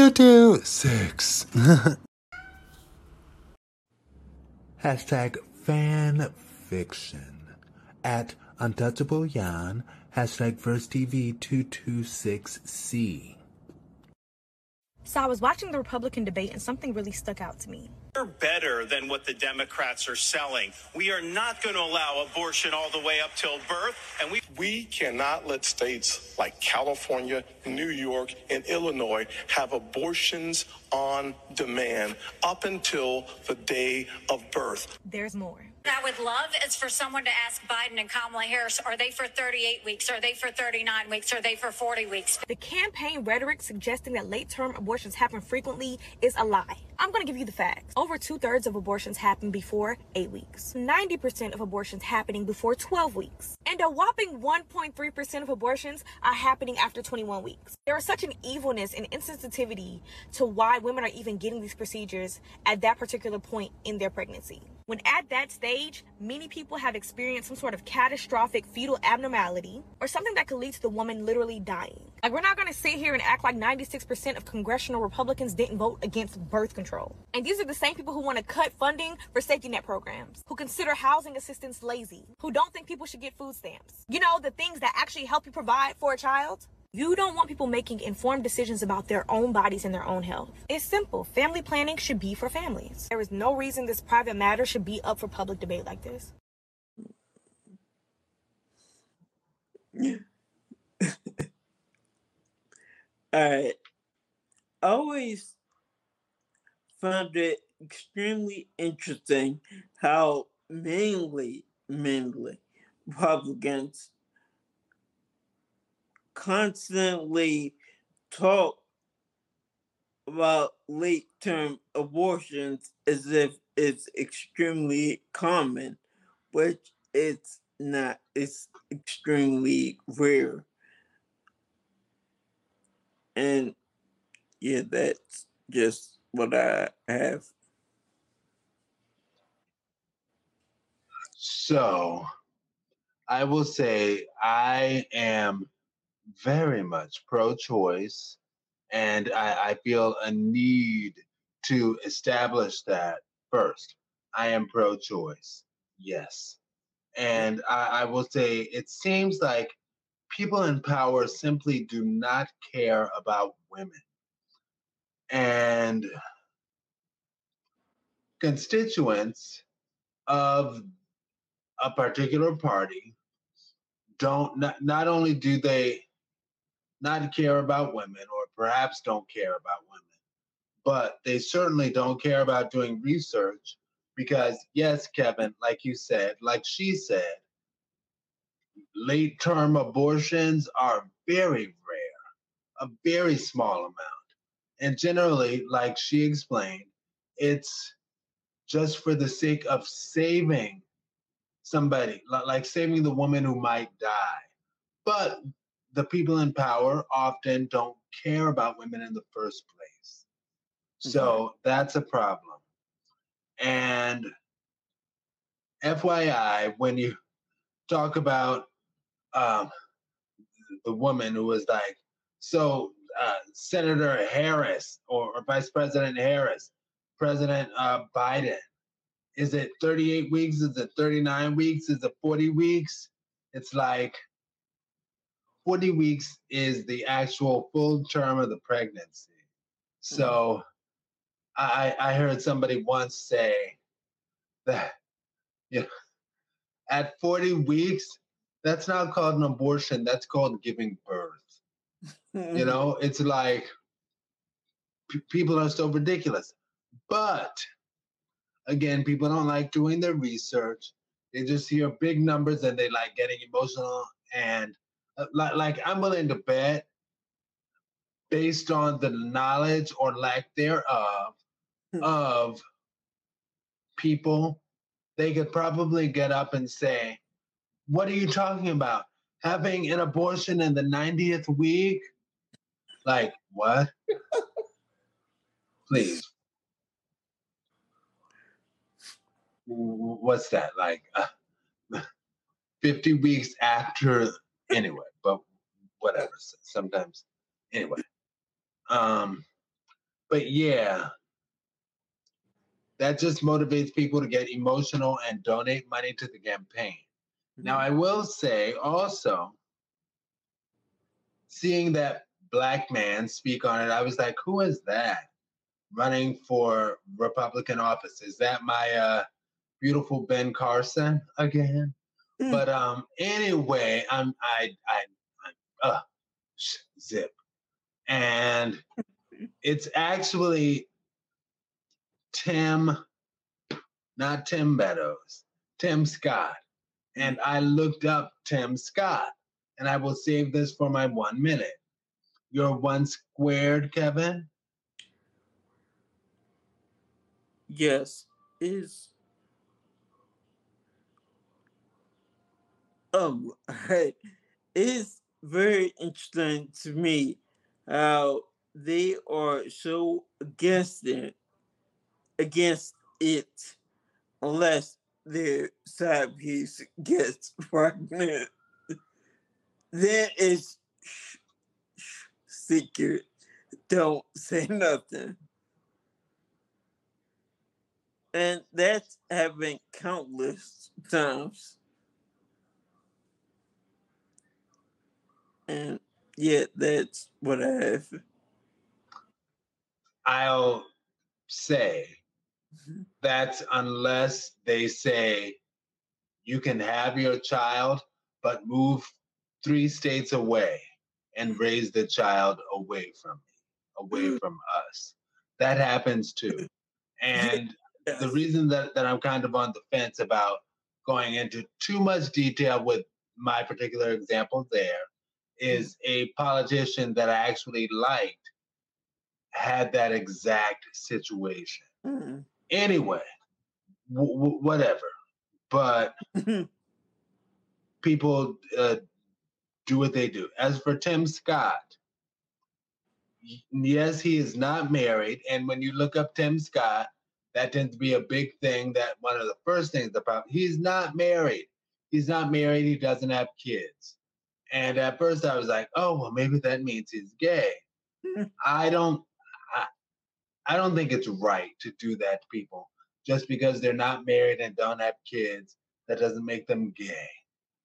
226. Hashtag fan fiction. At Untouchable Yann. Hashtag VersTEAv 226C. So I was watching the Republican debate and something really stuck out to me. We're better than what the Democrats are selling. We are not going to allow abortion all the way up till birth, and we We cannot let states like California, New York, and Illinois have abortions on demand up until the day of birth. There's more. I would love is for someone to ask Biden and Kamala Harris, are they for 38 weeks? Are they for 39 weeks? Are they for 40 weeks? The campaign rhetoric suggesting that late term abortions happen frequently is a lie. I'm going to give you the facts. Over two thirds of abortions happen before eight weeks, 90% of abortions happening before 12 weeks, and a whopping 1.3% of abortions are happening after 21 weeks. There is such an evilness and insensitivity to why women are even getting these procedures at that particular point in their pregnancy. When at that stage, many people have experienced some sort of catastrophic fetal abnormality or something that could lead to the woman literally dying. Like, we're not gonna sit here and act like 96% of congressional Republicans didn't vote against birth control. And these are the same people who wanna cut funding for safety net programs, who consider housing assistance lazy, who don't think people should get food stamps. You know, the things that actually help you provide for a child. You don't want people making informed decisions about their own bodies and their own health. It's simple. Family planning should be for families. There is no reason this private matter should be up for public debate like this. I always found it extremely interesting how mainly, mainly Republicans constantly talk about late term abortions as if it's extremely common, which it's not, it's extremely rare. And yeah, that's just what I have. So, I will say I am very much pro choice, and I, I feel a need to establish that first. I am pro choice, yes. And I, I will say it seems like people in power simply do not care about women. And constituents of a particular party don't not, not only do they not care about women or perhaps don't care about women but they certainly don't care about doing research because yes kevin like you said like she said late term abortions are very rare a very small amount. And generally like she explained it's just for the sake of saving somebody like saving the woman who might die. But the people in power often don't care about women in the first place. So that's a problem. And FYI, when you talk about um, the woman who was like, so uh, Senator Harris or, or Vice President Harris, President uh, Biden, is it 38 weeks? Is it 39 weeks? Is it 40 weeks? It's like 40 weeks is the actual full term of the pregnancy. So mm-hmm. I, I heard somebody once say that you know, at 40 weeks, that's not called an abortion, that's called giving birth. You mm-hmm. know, it's like p- people are so ridiculous. But again, people don't like doing their research. They just hear big numbers and they like getting emotional. And like, like I'm willing to bet, based on the knowledge or lack thereof of people, they could probably get up and say, What are you talking about? Having an abortion in the 90th week? Like, what? Please. What's that? Like, uh, 50 weeks after, anyway, but whatever. Sometimes, anyway. Um, but yeah, that just motivates people to get emotional and donate money to the campaign. Now, I will say also, seeing that black man speak on it, I was like, who is that running for Republican office? Is that my uh, beautiful Ben Carson again? Mm. But um, anyway, I'm I I, I uh, zip, and it's actually Tim, not Tim Meadows, Tim Scott, and I looked up Tim Scott, and I will save this for my one minute. You're one squared, Kevin. Yes, is um it's very interesting to me how they are so against it against it unless their side piece gets pregnant. Then it's sh- sh- secret. Don't say nothing. And that's happened countless times. And yeah, that's what I have. I'll say Mhm. that's unless they say you can have your child, but move three states away and raise the child away from me, away from us. That happens too. And the reason that, that I'm kind of on the fence about going into too much detail with my particular example there is a politician that I actually liked had that exact situation. Mm. Anyway, w- w- whatever. But people uh, do what they do. As for Tim Scott, yes, he is not married. And when you look up Tim Scott, that tends to be a big thing. That one of the first things about he's not married. He's not married. He doesn't have kids. And at first, I was like, oh, well, maybe that means he's gay. I don't. I, I don't think it's right to do that to people just because they're not married and don't have kids. That doesn't make them gay.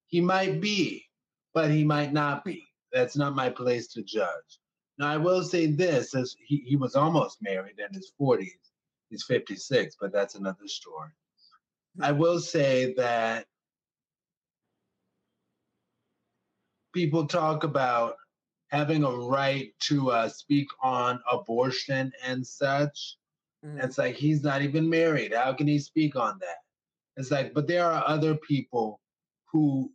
He might be, but he might not be. That's not my place to judge. Now, I will say this: as he, he was almost married in his 40s. He's 56, but that's another story. I will say that people talk about having a right to uh, speak on abortion and such. Mm. It's like he's not even married. How can he speak on that? It's like, but there are other people who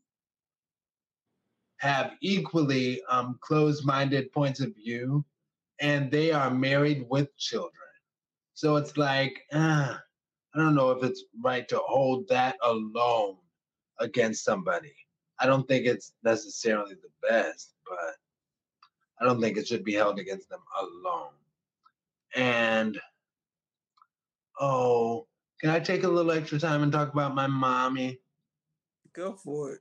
have equally um, closed-minded points of view, and they are married with children. So it's like, uh, I don't know if it's right to hold that alone against somebody. I don't think it's necessarily the best, but I don't think it should be held against them alone. And oh, can I take a little extra time and talk about my mommy? Go for it.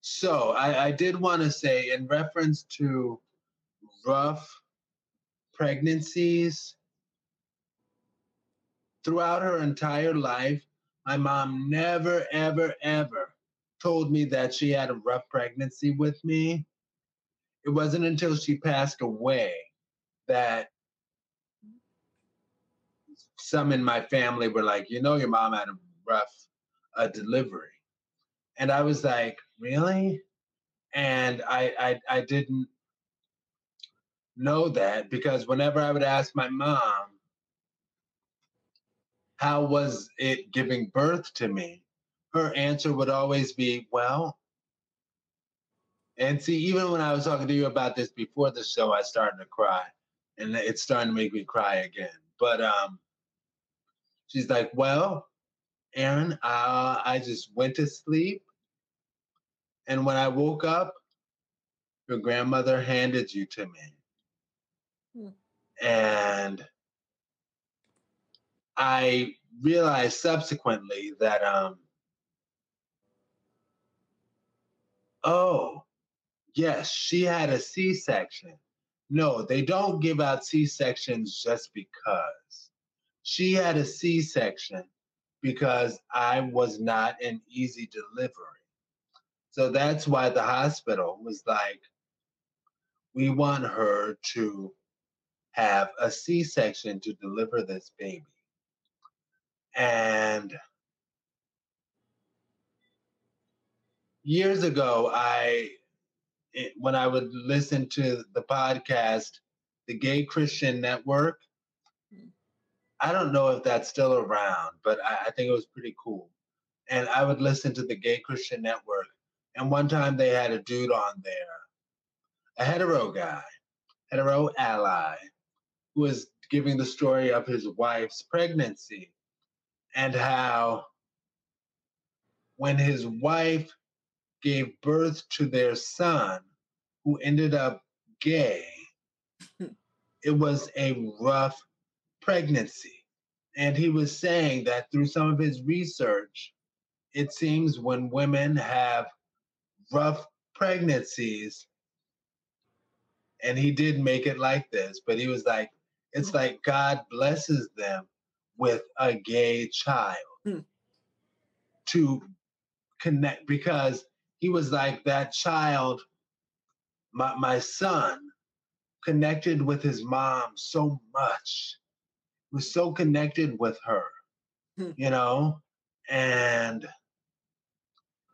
So I, I did want to say, in reference to rough pregnancies, throughout her entire life, my mom never, ever, ever told me that she had a rough pregnancy with me. It wasn't until she passed away that some in my family were like, you know, your mom had a rough uh, delivery. And I was like, really? And I, I, I didn't know that because whenever I would ask my mom, how was it giving birth to me? Her answer would always be, well, and see, even when I was talking to you about this before the show, I started to cry, and it's starting to make me cry again. But um, she's like, "Well, Aaron, uh, I just went to sleep, and when I woke up, your grandmother handed you to me, Hmm. and I realized subsequently that um, oh, yes, she had a C-section no, they don't give out C sections just because. She had a C section because I was not an easy delivery. So that's why the hospital was like, we want her to have a C section to deliver this baby. And years ago, I, it, when I would listen to the podcast, the Gay Christian Network, hmm. I don't know if that's still around, but I, I think it was pretty cool. And I would listen to the Gay Christian Network. And one time they had a dude on there, a hetero guy, hetero ally, who was giving the story of his wife's pregnancy and how when his wife gave birth to their son, who ended up gay, it was a rough pregnancy. And he was saying that through some of his research, it seems when women have rough pregnancies, and he did make it like this, but he was like, it's like God blesses them with a gay child Hmm. to connect because he was like that child, my, my son, connected with his mom so much, was so connected with her, Hmm. you know, and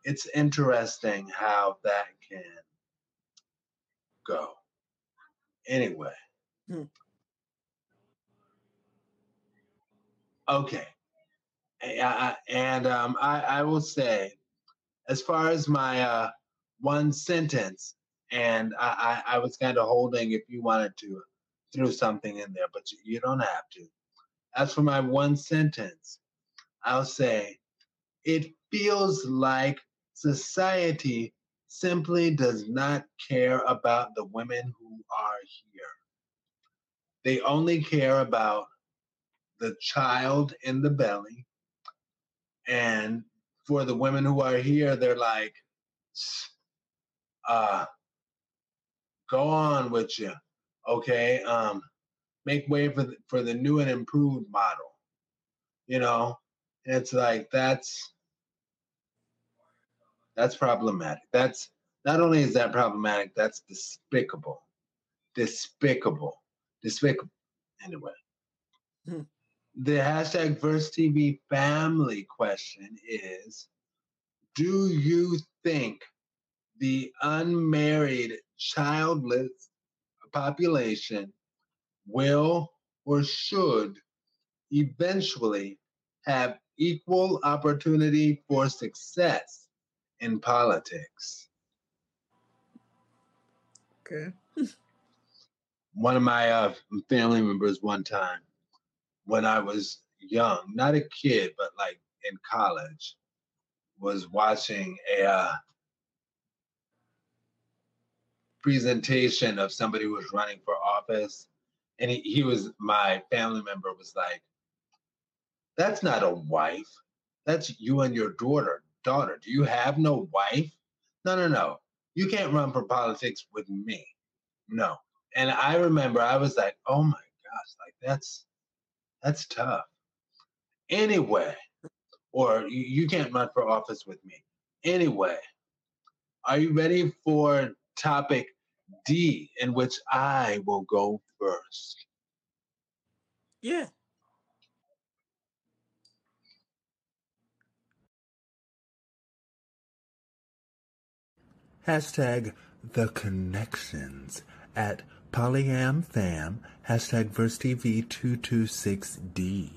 it's interesting how that can go. Anyway. Hmm. Okay. I- I- And um, I, I will say, as far as my uh, one sentence, and I, I, I was kind of holding if you wanted to throw something in there, but you, you don't have to. As for my one sentence, I'll say, it feels like society simply does not care about the women who are here. They only care about the child in the belly. And for the women who are here, they're like, uh, go on with you. Okay. Um, make way for the, for the new and improved model. You know, and it's like that's that's problematic. That's not only is that problematic, that's despicable. Despicable. Despicable. Anyway. The hashtag VersTEAv family question is Do you think the unmarried childless population will or should eventually have equal opportunity for success in politics? Okay. one of my uh, family members one time when I was young, not a kid, but like in college, was watching a uh, presentation of somebody who was running for office. And he, he was, my family member was like, that's not a wife. That's you and your daughter. Daughter, do you have no wife? No, no, no. You can't run for politics with me. No and I remember I was like, oh my gosh, like that's that's tough. Anyway, or you, you can't run for office with me. Anyway, are you ready for topic D, in which I will go first? Yeah. Hashtag the connections at polyamfam. Hashtag VersTEAv226D.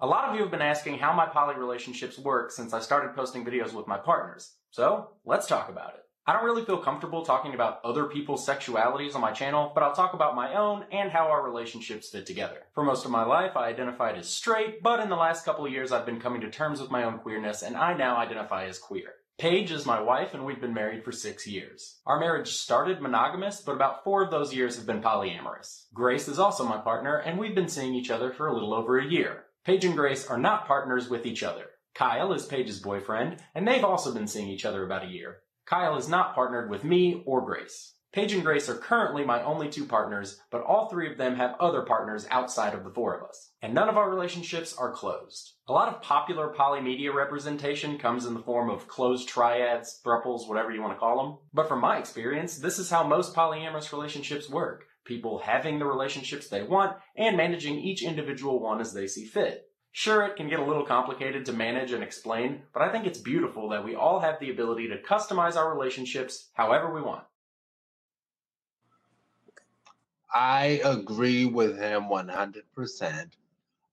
A lot of you have been asking how my poly relationships work since I started posting videos with my partners. So, let's talk about it. I don't really feel comfortable talking about other people's sexualities on my channel, but I'll talk about my own and how our relationships fit together. For most of my life, I identified as straight, but in the last couple years, I've been coming to terms with my own queerness, and I now identify as queer. Paige is my wife, and we've been married for six years. Our marriage started monogamous, but about four of those years have been polyamorous. Grace is also my partner, and we've been seeing each other for a little over a year. Paige and Grace are not partners with each other. Kyle is Paige's boyfriend, and they've also been seeing each other about a year. Kyle is not partnered with me or Grace. Paige and Grace are currently my only two partners, but all three of them have other partners outside of the four of us. And none of our relationships are closed. A lot of popular polymedia representation comes in the form of closed triads, thruples, whatever you want to call them. But from my experience, this is how most polyamorous relationships work. People having the relationships they want and managing each individual one as they see fit. Sure, it can get a little complicated to manage and explain, but I think it's beautiful that we all have the ability to customize our relationships however we want. I agree with him 100%.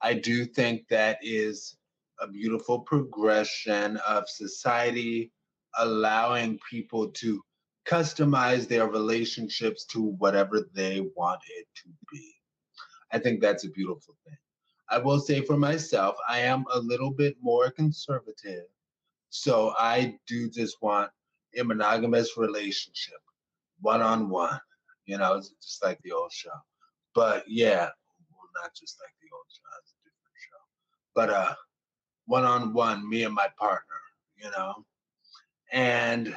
I do think that is a beautiful progression of society allowing people to customize their relationships to whatever they want it to be. I think that's a beautiful thing. I will say for myself, I am a little bit more conservative. So I do just want a monogamous relationship, one on one. You know, it's just like the old show. But yeah, well, not just like the old show, it's a different show. But uh one on one, me and my partner, you know. And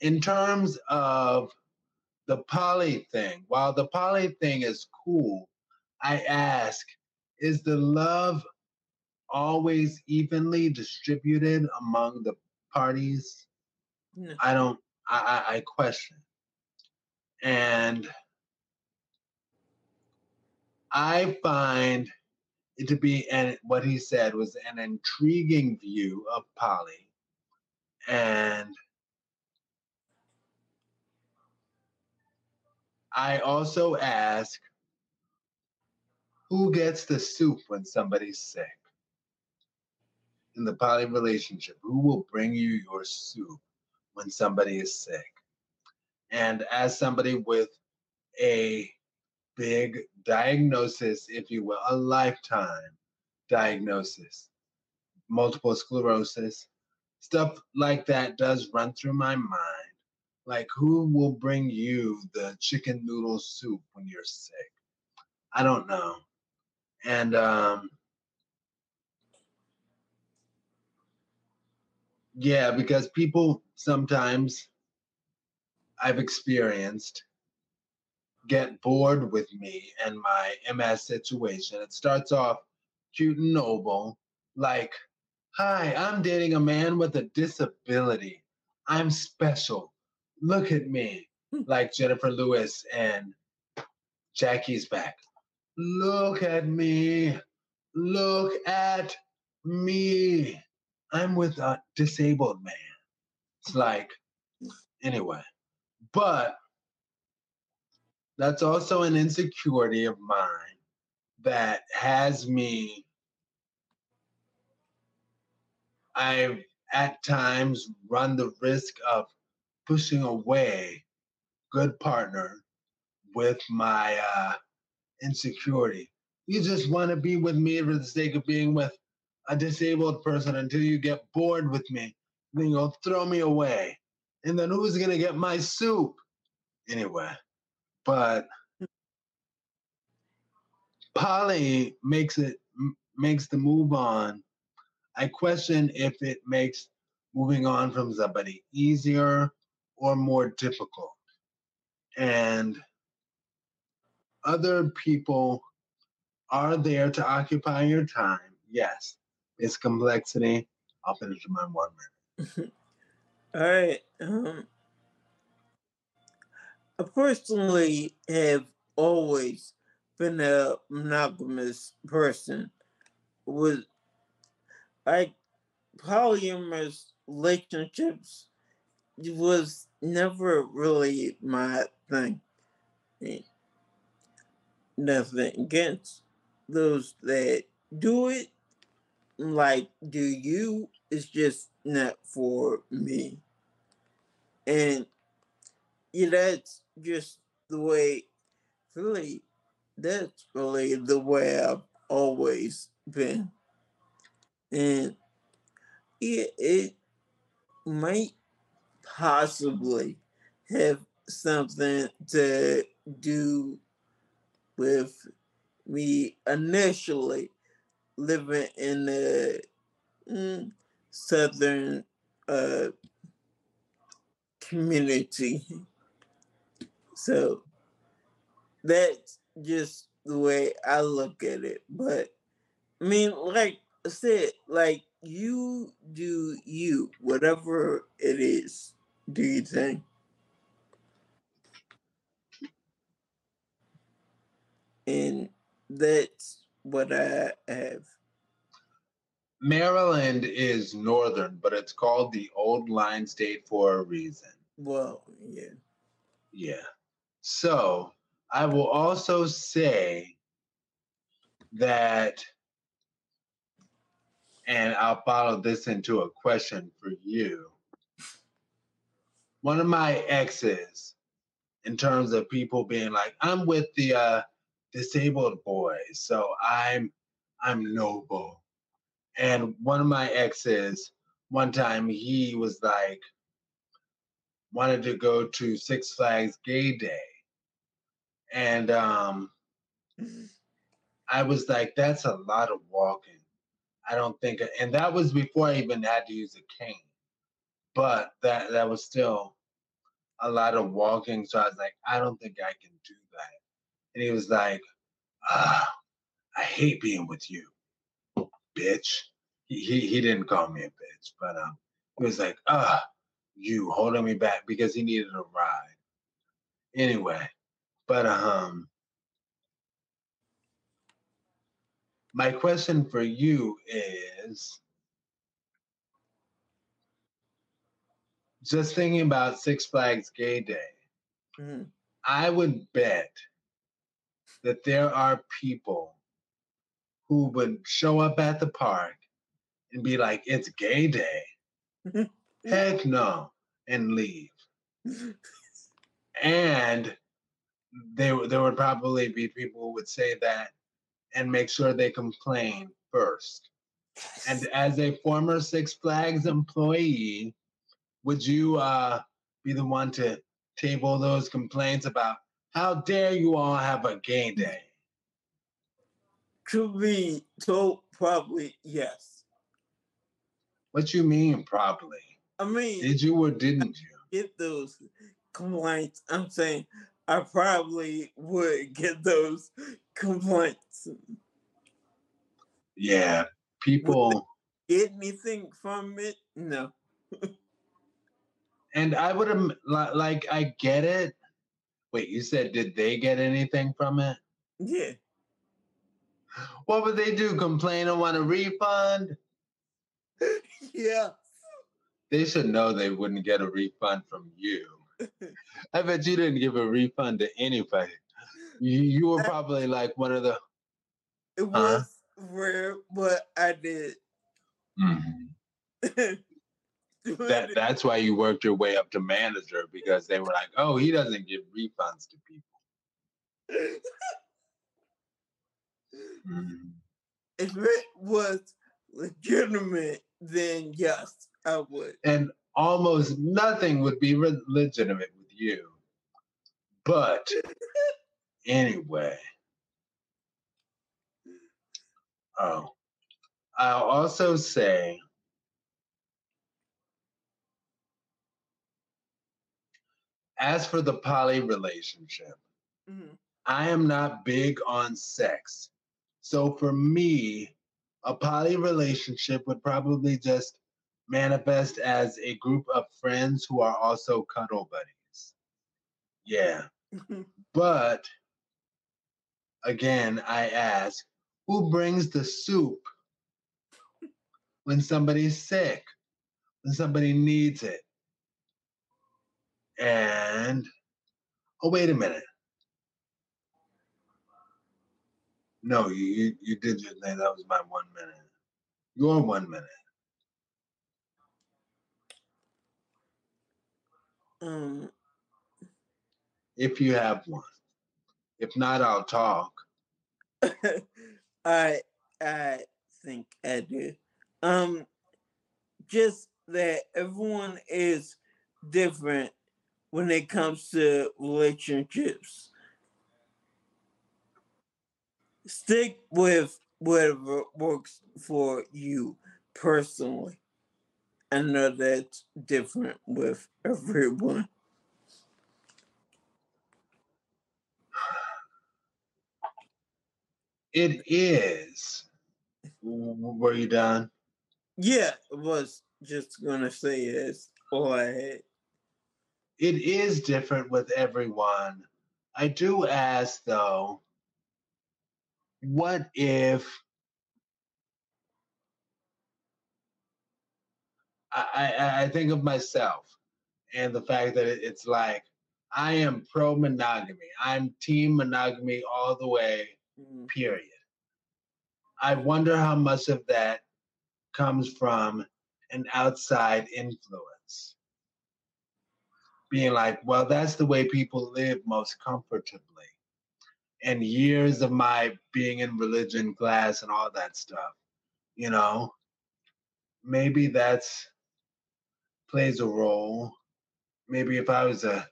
in terms of the poly thing, while the poly thing is cool, I ask, is the love always evenly distributed among the parties? No. I don't I, I, I question. And I find it to be and what he said was an intriguing view of poly. And I also ask who gets the soup when somebody's sick? In the poly relationship, who will bring you your soup when somebody is sick? And as somebody with a big diagnosis, if you will, a lifetime diagnosis, multiple sclerosis, stuff like that does run through my mind like who will bring you the chicken noodle soup when you're sick i don't know and um yeah because people sometimes i've experienced get bored with me and my ms situation it starts off cute and noble like hi i'm dating a man with a disability i'm special look at me, hmm. like Jennifer Lewis and Jackie's back. Look at me. Look at me. I'm with a disabled man. It's like, anyway. But that's also an insecurity of mine that has me. I've at times run the risk of pushing away good partner with my uh, insecurity. You just want to be with me for the sake of being with a disabled person until you get bored with me. Then you'll throw me away. And then who's to get my soup? Anyway, but poly makes it makes the move on. I question if it makes moving on from somebody easier or more difficult. And other people are there to occupy your time. Yes, it's complexity. I'll finish in my one minute. All right. Um, I personally have always been a monogamous person. With like polyamorous relationships was never really my thing. Nothing against those that do it. Like, do you? It's just not for me. And yeah, that's just the way, really, that's really the way I've always been. And yeah, it might possibly have something to do with me initially living in the mm, southern uh, community. So that's just the way I look at it. But I mean, like I said, like you do you, whatever it is, do you think? And that's what I have. Maryland is northern, but it's called the Old Line State for a reason. Well, yeah. Yeah. So I will also say that, and I'll follow this into a question for you. One of my exes, in terms of people being like, I'm with the uh, disabled boys, so I'm I'm noble. And one of my exes, one time he was like, wanted to go to Six Flags Gay Day. And um, I was like, that's a lot of walking. I don't think, and that was before I even had to use a cane. But that that was still a lot of walking. So I was like, I don't think I can do that. And he was like, ah, I hate being with you, bitch. He, he, he didn't call me a bitch, but um, he was like, ah, you holding me back because he needed a ride. Anyway, but um, my question for you is just thinking about Six Flags Gay Day. Mm-hmm. I would bet that there are people who would show up at the park and be like, it's gay day. Heck no, and leave. and there, there would probably be people who would say that and make sure they complain first. And as a former Six Flags employee, would you uh, be the one to table those complaints about how dare you all have a gay day? To be told, probably yes. What you mean, probably? I mean, did you or didn't you get those complaints? I'm saying I probably would get those complaints. Yeah, people get anything from it? No. and I would have like I get it. Wait, you said did they get anything from it? Yeah. What would they do? Complain and want a refund? yeah. They should know they wouldn't get a refund from you. I bet you didn't give a refund to anybody. You, you were probably like one of the. It was uh, rare, but I did. Mm-hmm. that that's why you worked your way up to manager because they were like, oh, he doesn't give refunds to people. If it was legitimate, then yes, I would. And almost nothing would be re- legitimate with you. But anyway. Oh. I'll also say as for the poly relationship, mm-hmm. I am not big on sex. So for me, a poly relationship would probably just manifest as a group of friends who are also cuddle buddies. Yeah. Mm-hmm. but again, I ask, who brings the soup when somebody's sick, when somebody needs it? And oh, wait a minute. No, you you did your thing. That was my one minute. Your one minute. Um, if you have one. If not, I'll talk. I I think I do. Um, just that everyone is different when it comes to relationships. Stick with whatever works for you personally. I know that's different with everyone. It is. Were you done? Yeah, I was just gonna say this all I had. It is different with everyone. I do ask though, what if I, I, I think of myself and the fact that it's like I am pro monogamy. I'm team monogamy all the way, Mm. period. I wonder how much of that comes from an outside influence. Being like, well, that's the way people live most comfortably. And years of my being in religion class and all that stuff, you know, maybe that's plays a role. Maybe if I was a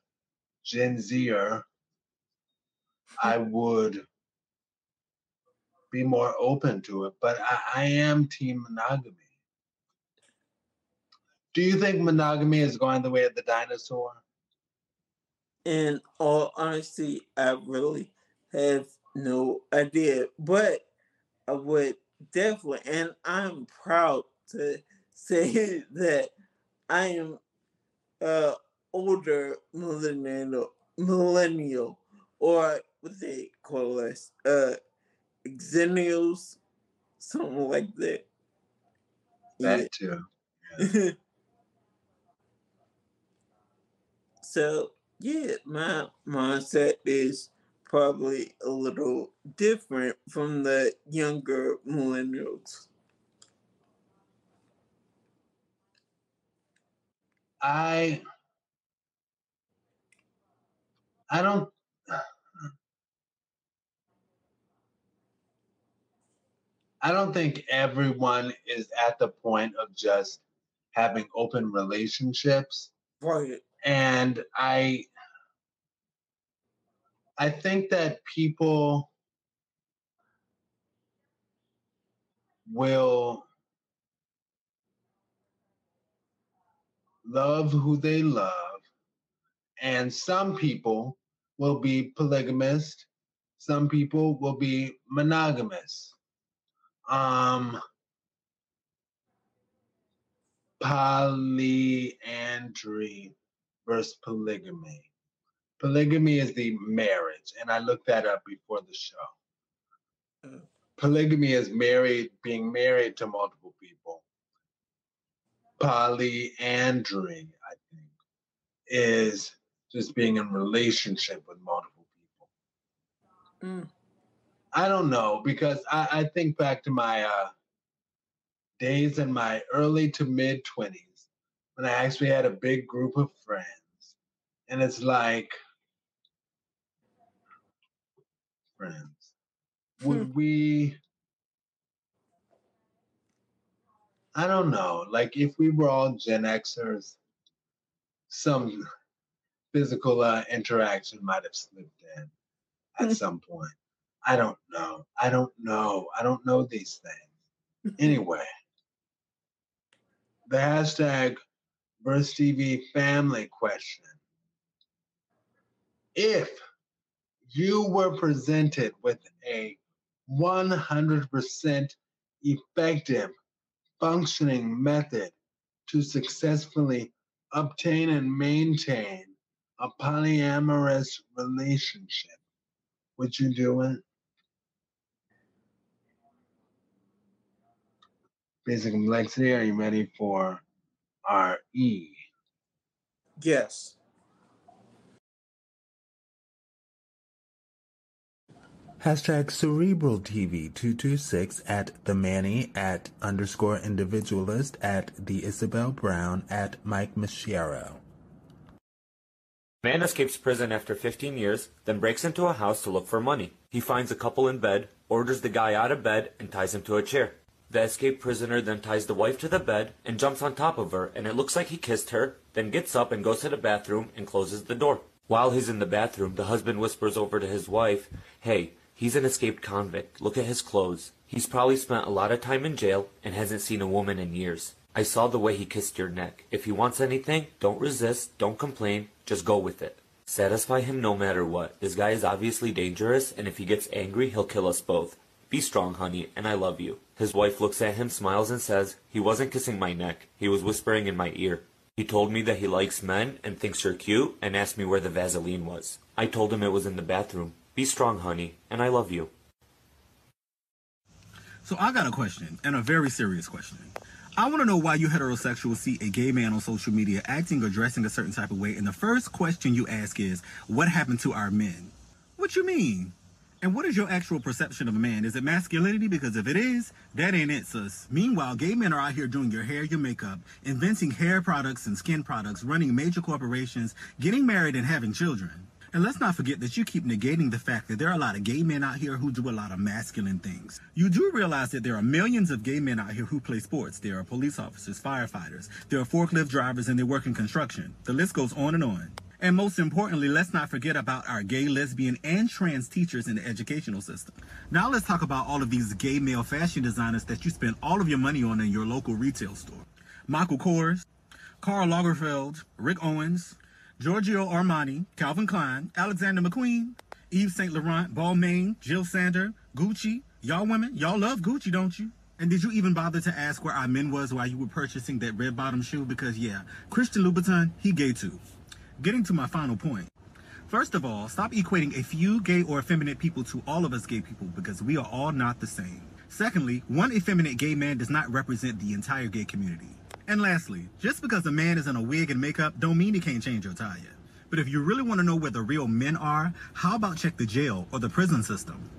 Gen Zer, I would be more open to it. But I, I am team monogamy. Do you think monogamy is going the way of the dinosaur? In all honesty, I really have no idea. But I would definitely, and I'm proud to say that I am uh older millennial, millennial, or what they call us, uh, xennials, something like that. That too. Yeah. so yeah, my mindset is probably a little different from the younger millennials. I I don't I don't think everyone is at the point of just having open relationships. Right. And I I think that people will love who they love, and some people will be polygamist, some people will be monogamous. Um, polyandry versus polygamy. Polygamy is the marriage, and I looked that up before the show. Mm. Polygamy is married, being married to multiple people. Polyandry, I think, is just being in relationship with multiple people. Mm. I don't know because I, I think back to my uh, days in my early to mid 20s when I actually had a big group of friends. And it's like, friends, would hmm. we, I don't know, like if we were all Gen Xers, some physical uh, interaction might have slipped in at hmm. some point. I don't know. I don't know. I don't know these things. Mm-hmm. Anyway, the hashtag VersTEAv family question. If you were presented with a 100% effective functioning method to successfully obtain and maintain a polyamorous relationship, would you do it? Basic complexity, are you ready for our E? Yes. Hashtag CerebralTEAv 226 at the Mannii at underscore individualist at the Isabel Brown at Mike Maeshiro. Man escapes prison after 15 years, then breaks into a house to look for money. He finds a couple in bed, orders the guy out of bed, and ties him to a chair. The escaped prisoner then ties the wife to the bed and jumps on top of her, and it looks like he kissed her, then gets up and goes to the bathroom and closes the door. While he's in the bathroom, the husband whispers over to his wife, Hey, he's an escaped convict. Look at his clothes. He's probably spent a lot of time in jail and hasn't seen a woman in years. I saw the way he kissed your neck. If he wants anything, don't resist, don't complain, just go with it. Satisfy him no matter what. This guy is obviously dangerous, and if he gets angry, he'll kill us both. Be strong, honey, and I love you. His wife looks at him, smiles, and says, He wasn't kissing my neck. He was whispering in my ear. He told me that he likes men and thinks you're cute and asked me where the Vaseline was. I told him it was in the bathroom. Be strong, honey, and I love you. So I got a question, and a very serious question. I want to know why you heterosexuals see a gay man on social media acting or dressing a certain type of way, and the first question you ask is, what happened to our men? What you mean? And what is your actual perception of a man? Is it masculinity? Because if it is, that ain't it, sus. Meanwhile, gay men are out here doing your hair, your makeup, inventing hair products and skin products, running major corporations, getting married and having children. And let's not forget that you keep negating the fact that there are a lot of gay men out here who do a lot of masculine things. You do realize that there are millions of gay men out here who play sports. There are police officers, firefighters, there are forklift drivers, and they work in construction. The list goes on and on. And most importantly, let's not forget about our gay, lesbian, and trans teachers in the educational system. Now let's talk about all of these gay male fashion designers that you spend all of your money on in your local retail store. Michael Kors, Karl Lagerfeld, Rick Owens, Giorgio Armani, Calvin Klein, Alexander McQueen, Yves Saint Laurent, Balmain, Jill Sander, Gucci. Y'all women, y'all love Gucci, don't you? And did you even bother to ask where our men was while you were purchasing that red bottom shoe? Because yeah, Christian Louboutin, he gay too. Getting to my final point. First of all, stop equating a few gay or effeminate people to all of us gay people because we are all not the same. Secondly, one effeminate gay man does not represent the entire gay community. And lastly, just because a man is in a wig and makeup don't mean he can't change your tire. But if you really want to know where the real men are, how about check the jail or the prison system?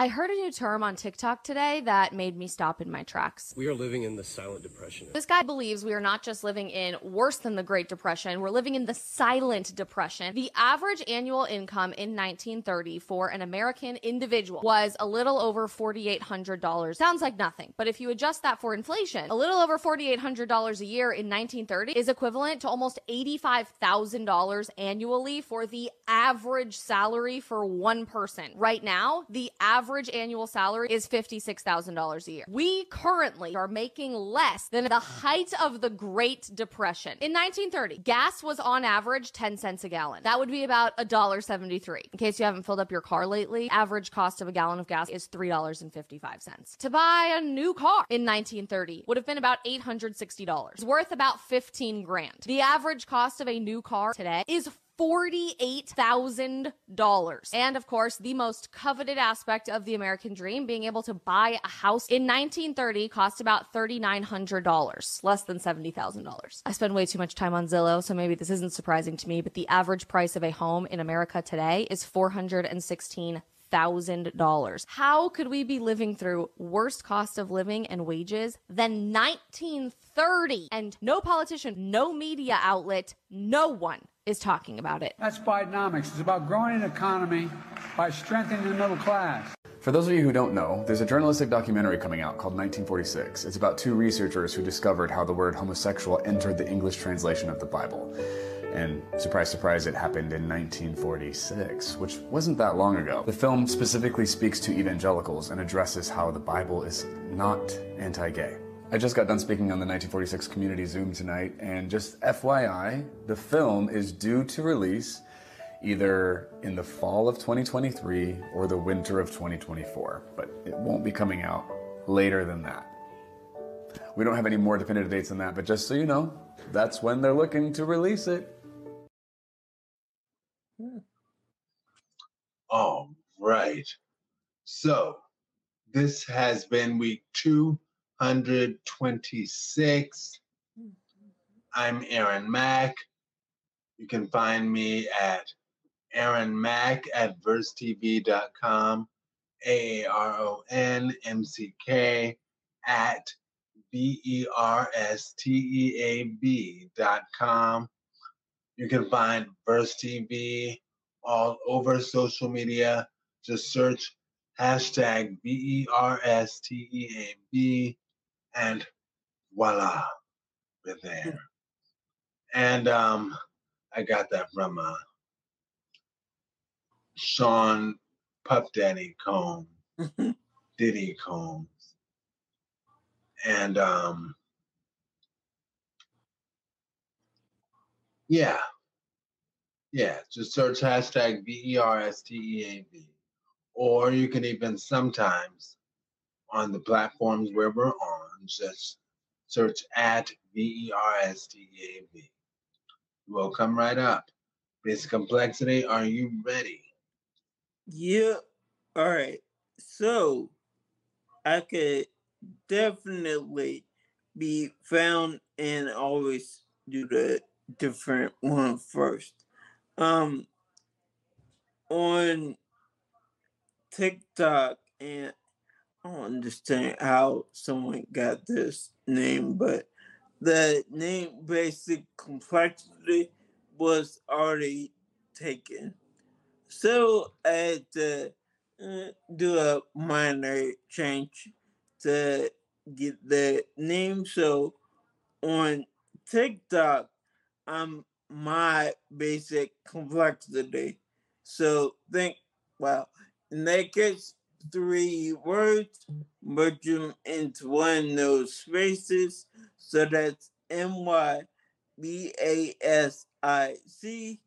I heard a new term on TikTok today that made me stop in my tracks. We are living in the silent depression. This guy believes we are not just living in worse than the Great Depression, we're living in the silent depression. The average annual income in 1930 for an American individual was a little over $4,800. Sounds like nothing, but if you adjust that for inflation, a little over $4,800 a year in 1930 is equivalent to almost $85,000 annually for the average salary for one person. Right now, the average annual salary is $56,000 a year. We currently are making less than the height of the Great Depression. In 1930, gas was on average 10 cents a gallon. That would be about $1.73. In case you haven't filled up your car lately, average cost of a gallon of gas is $3.55. To buy a new car in 1930 would have been about $860. Worth about 15 grand. The average cost of a new car today is $48,000. And of course, the most coveted aspect of the American dream, being able to buy a house in 1930 cost about $3,900, less than $70,000. I spend way too much time on Zillow, so maybe this isn't surprising to me, but the average price of a home in America today is 416 thousand dollars. How could we be living through worst cost of living and wages than 1930? And no politician, no media outlet, no one is talking about it. That's Bidenomics. It's about growing an economy by strengthening the middle class. For those of you who don't know, there's a journalistic documentary coming out called 1946. It's about two researchers who discovered how the word homosexual entered the English translation of the Bible. And surprise, surprise, it happened in 1946, which wasn't that long ago. The film specifically speaks to evangelicals and addresses how the Bible is not anti gay. I just got done speaking on the 1946 Community Zoom tonight, and just FYI, the film is due to release either in the fall of 2023 or the winter of 2024, but it won't be coming out later than that. We don't have any more definitive dates than that, but just so you know, that's when they're looking to release it. All right. So this has been week 226. I'm Aaron Mack. You can find me at Aaron Mack at VersTEAv.com, A A R O N M C K at B E R S T E A B dot com. You can find VersTEAv all over social media. Just search hashtag B E R S T E A B and voila, we're there. And um, I got that from uh, Sean Puff Daddy Combs, mm-hmm. Diddy Combs. And um, yeah, yeah, just search hashtag B E R S T E A V. Or you can even sometimes on the platforms where we're on just search at V E R S T E A V. We'll come right up. Basic complexity, are you ready? Yeah. All right. So I could definitely be found and always do the different one first. Um on TikTok and I don't understand how someone got this name, but the name basic complexity was already taken. So I had to uh, do a minor change to get the name. So on TikTok, I'm my basic complexity. So think, well, in that case, three words, merge them into one, no spaces. So that's M Y B A S I C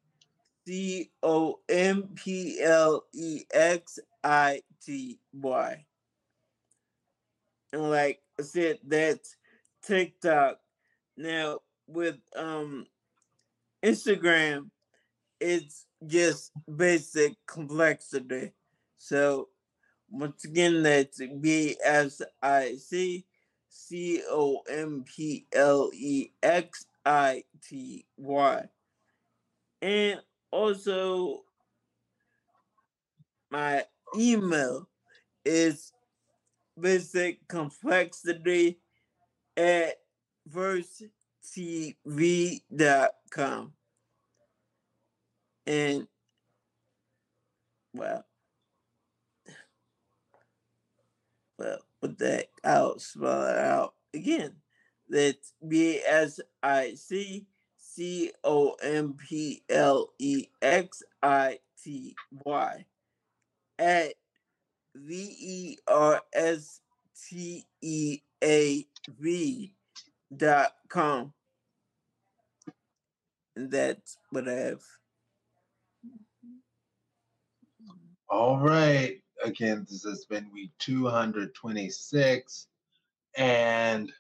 C O M P L E X I T Y. And like I said, that's TikTok. Now with um Instagram, it's just basic complexity. So once again, that's B S I C C O M P L E X I T Y. And also, my email is basic complexity at VersTEAv.com. And, well, with that, I'll spell it out again. That's B S I C C O M P L E X I T Y at V E R S T E A V dot com. And that's what I have. All right. Again, this has been week 226. And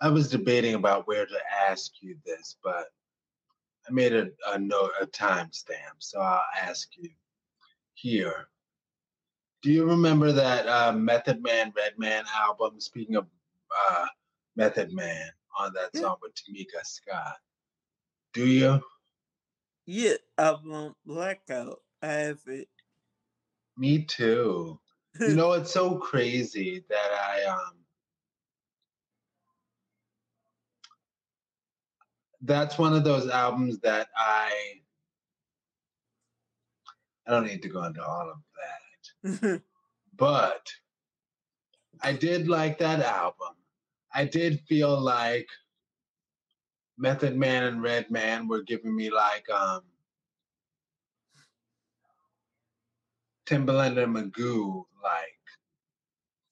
I was debating about where to ask you this, but I made a, a note, a timestamp. So I'll ask you here. Do you remember that uh, Method Man, Redman album? Speaking of uh, Method Man on that song with Tamika Scott. Do you? Yeah, album Blackout. I have it. Me too. you know, it's so crazy that I um that's one of those albums that I I don't need to go into all of that. but I did like that album. I did feel like Method Man and Redman were giving me like um Timbaland and Magoo like.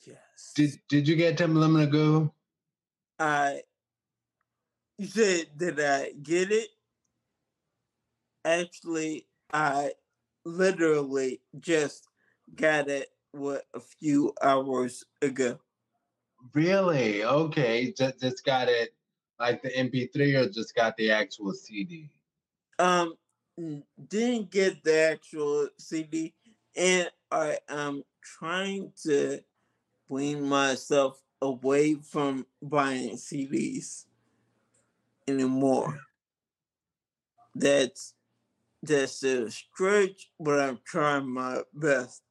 Yes. Did did you get Timbaland and Magoo? I you said did I get it? Actually, I literally just got it what a few hours ago. Really? Okay. Just just got it like the MP3 or just got the actual CD? Um didn't get the actual CD and I am trying to wean myself away from buying CDs anymore. That's that's a stretch, but I'm trying my best.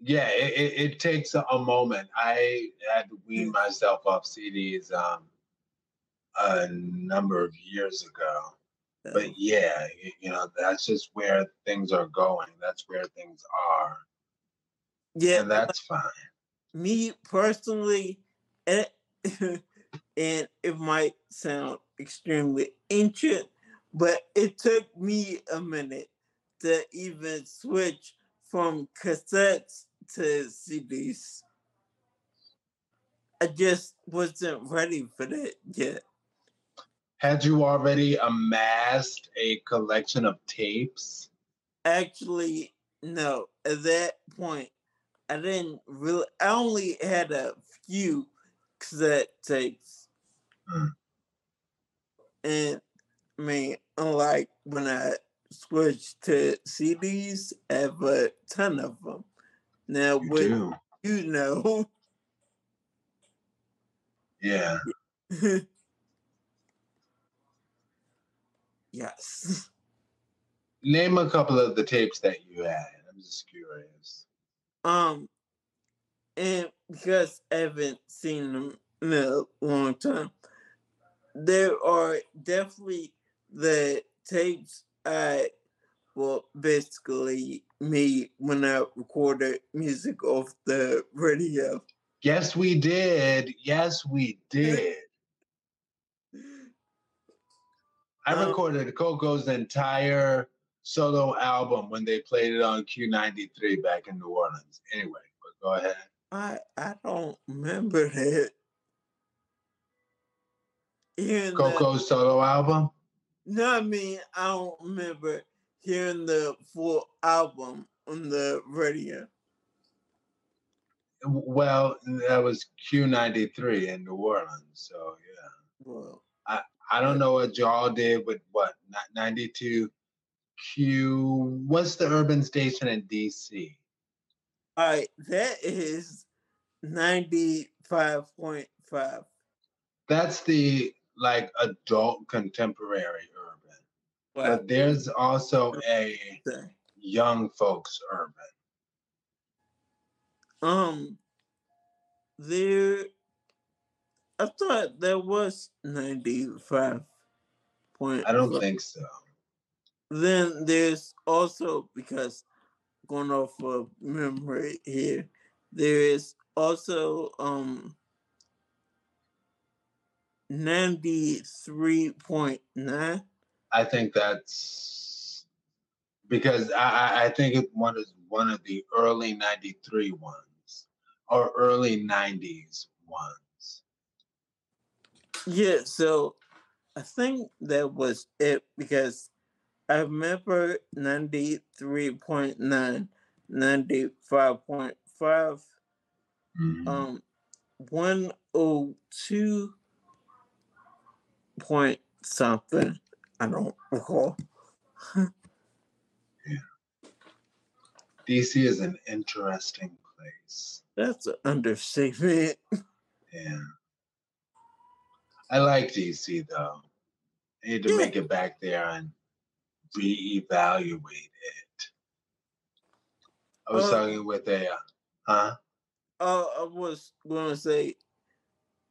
Yeah, it, it, it takes a, a moment. I had to wean myself off CDs um, a number of years ago. But yeah, you know, that's just where things are going. That's where things are. Yeah, And that's fine. me personally, and, and it might sound extremely ancient, but it took me a minute to even switch from cassettes to CDs. I just wasn't ready for that yet. Had you already amassed a collection of tapes? Actually, no. At that point, I didn't really. I only had a few cassette tapes, hmm. and I mean, unlike when I switched to CDs, I have a ton of them. Now, You what do. you know, Yeah. yes. Name a couple of the tapes that you had. I'm just curious. Um, and because I haven't seen them in a long time, there are definitely the tapes I, well, basically me when I recorded music off the radio. Yes, we did. Yes, we did. I Um, recorded Coko's entire solo album when they played it on Q93 back in New Orleans. Anyway, but go ahead. I I don't remember that. The, Coko's solo album? no, I mean I don't remember hearing the full album on the radio. Well, that was Q93 in New Orleans. So, yeah. Well, I, I don't know what y'all did with what, 92 Q. What's the urban station in DC? all right, that is ninety five point five. That's the like adult contemporary urban. Wow. But there's also a young folks urban. Um, there. I thought there was ninety five point. I don't think so. Then there's also because going off of memory here, there is also um ninety three point nine. I think that's because I, I- think it one is one of the early 93 ones or early 90s ones. Yeah, so I think that was it because I remember 93.9, 95.5, um, 102 point something. I don't recall. DC is an interesting place. That's an understatement. Yeah. I like DC though. I need to make it back there and reevaluate it. I was Uh, talking with a, uh, huh? Uh, I was going to say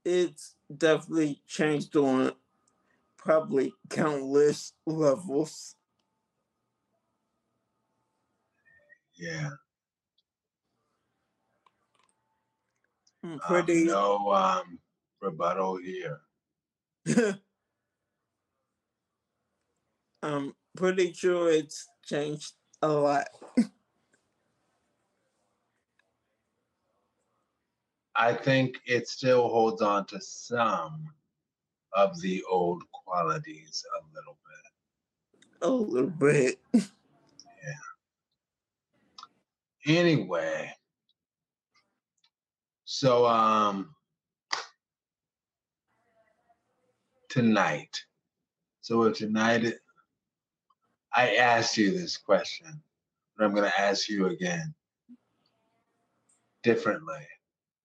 it's definitely changed on probably countless levels. Yeah. Um, pretty. no um, rebuttal here. I'm pretty sure it's changed a lot. I think it still holds on to some of the old qualities a little bit. A little bit. yeah. Anyway, so um tonight. So tonight I asked you this question, but I'm gonna ask you again differently.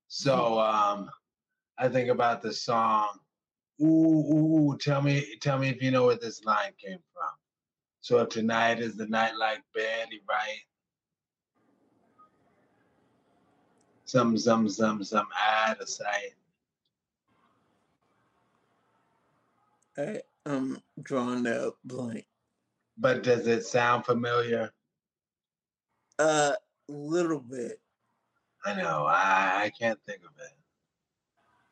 So um I think about the song Ooh, ooh, ooh, tell me tell me if you know where this line came from. So if tonight is the night like Betty, right? Some, some, some, some out of sight. I, I'm drawing a blank. But does it sound familiar? A little bit. I know. I, I can't think of it.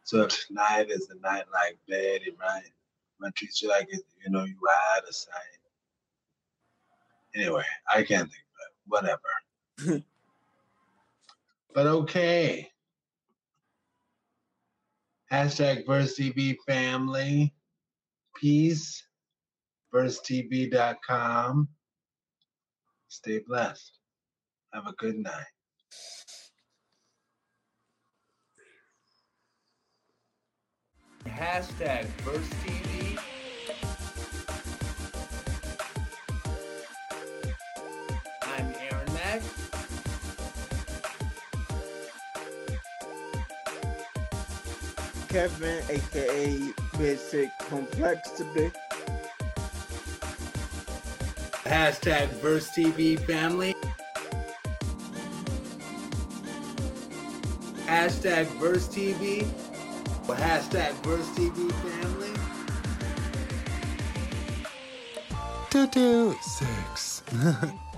So tonight is a night like Betty, right? I'm gonna treat you like it, you know, you out of sight. Anyway, I can't think of it. Whatever. but okay. Hashtag VersTEAv family. Peace. VersTEAv.com. Stay blessed. Have a good night. Hashtag Verse TV. I'm Aaron Mack. Kevin, aka Basic Complexity. Hashtag VersTEAv family. Hashtag Verse TV. Hashtag VersTEAv family. Two, two, six.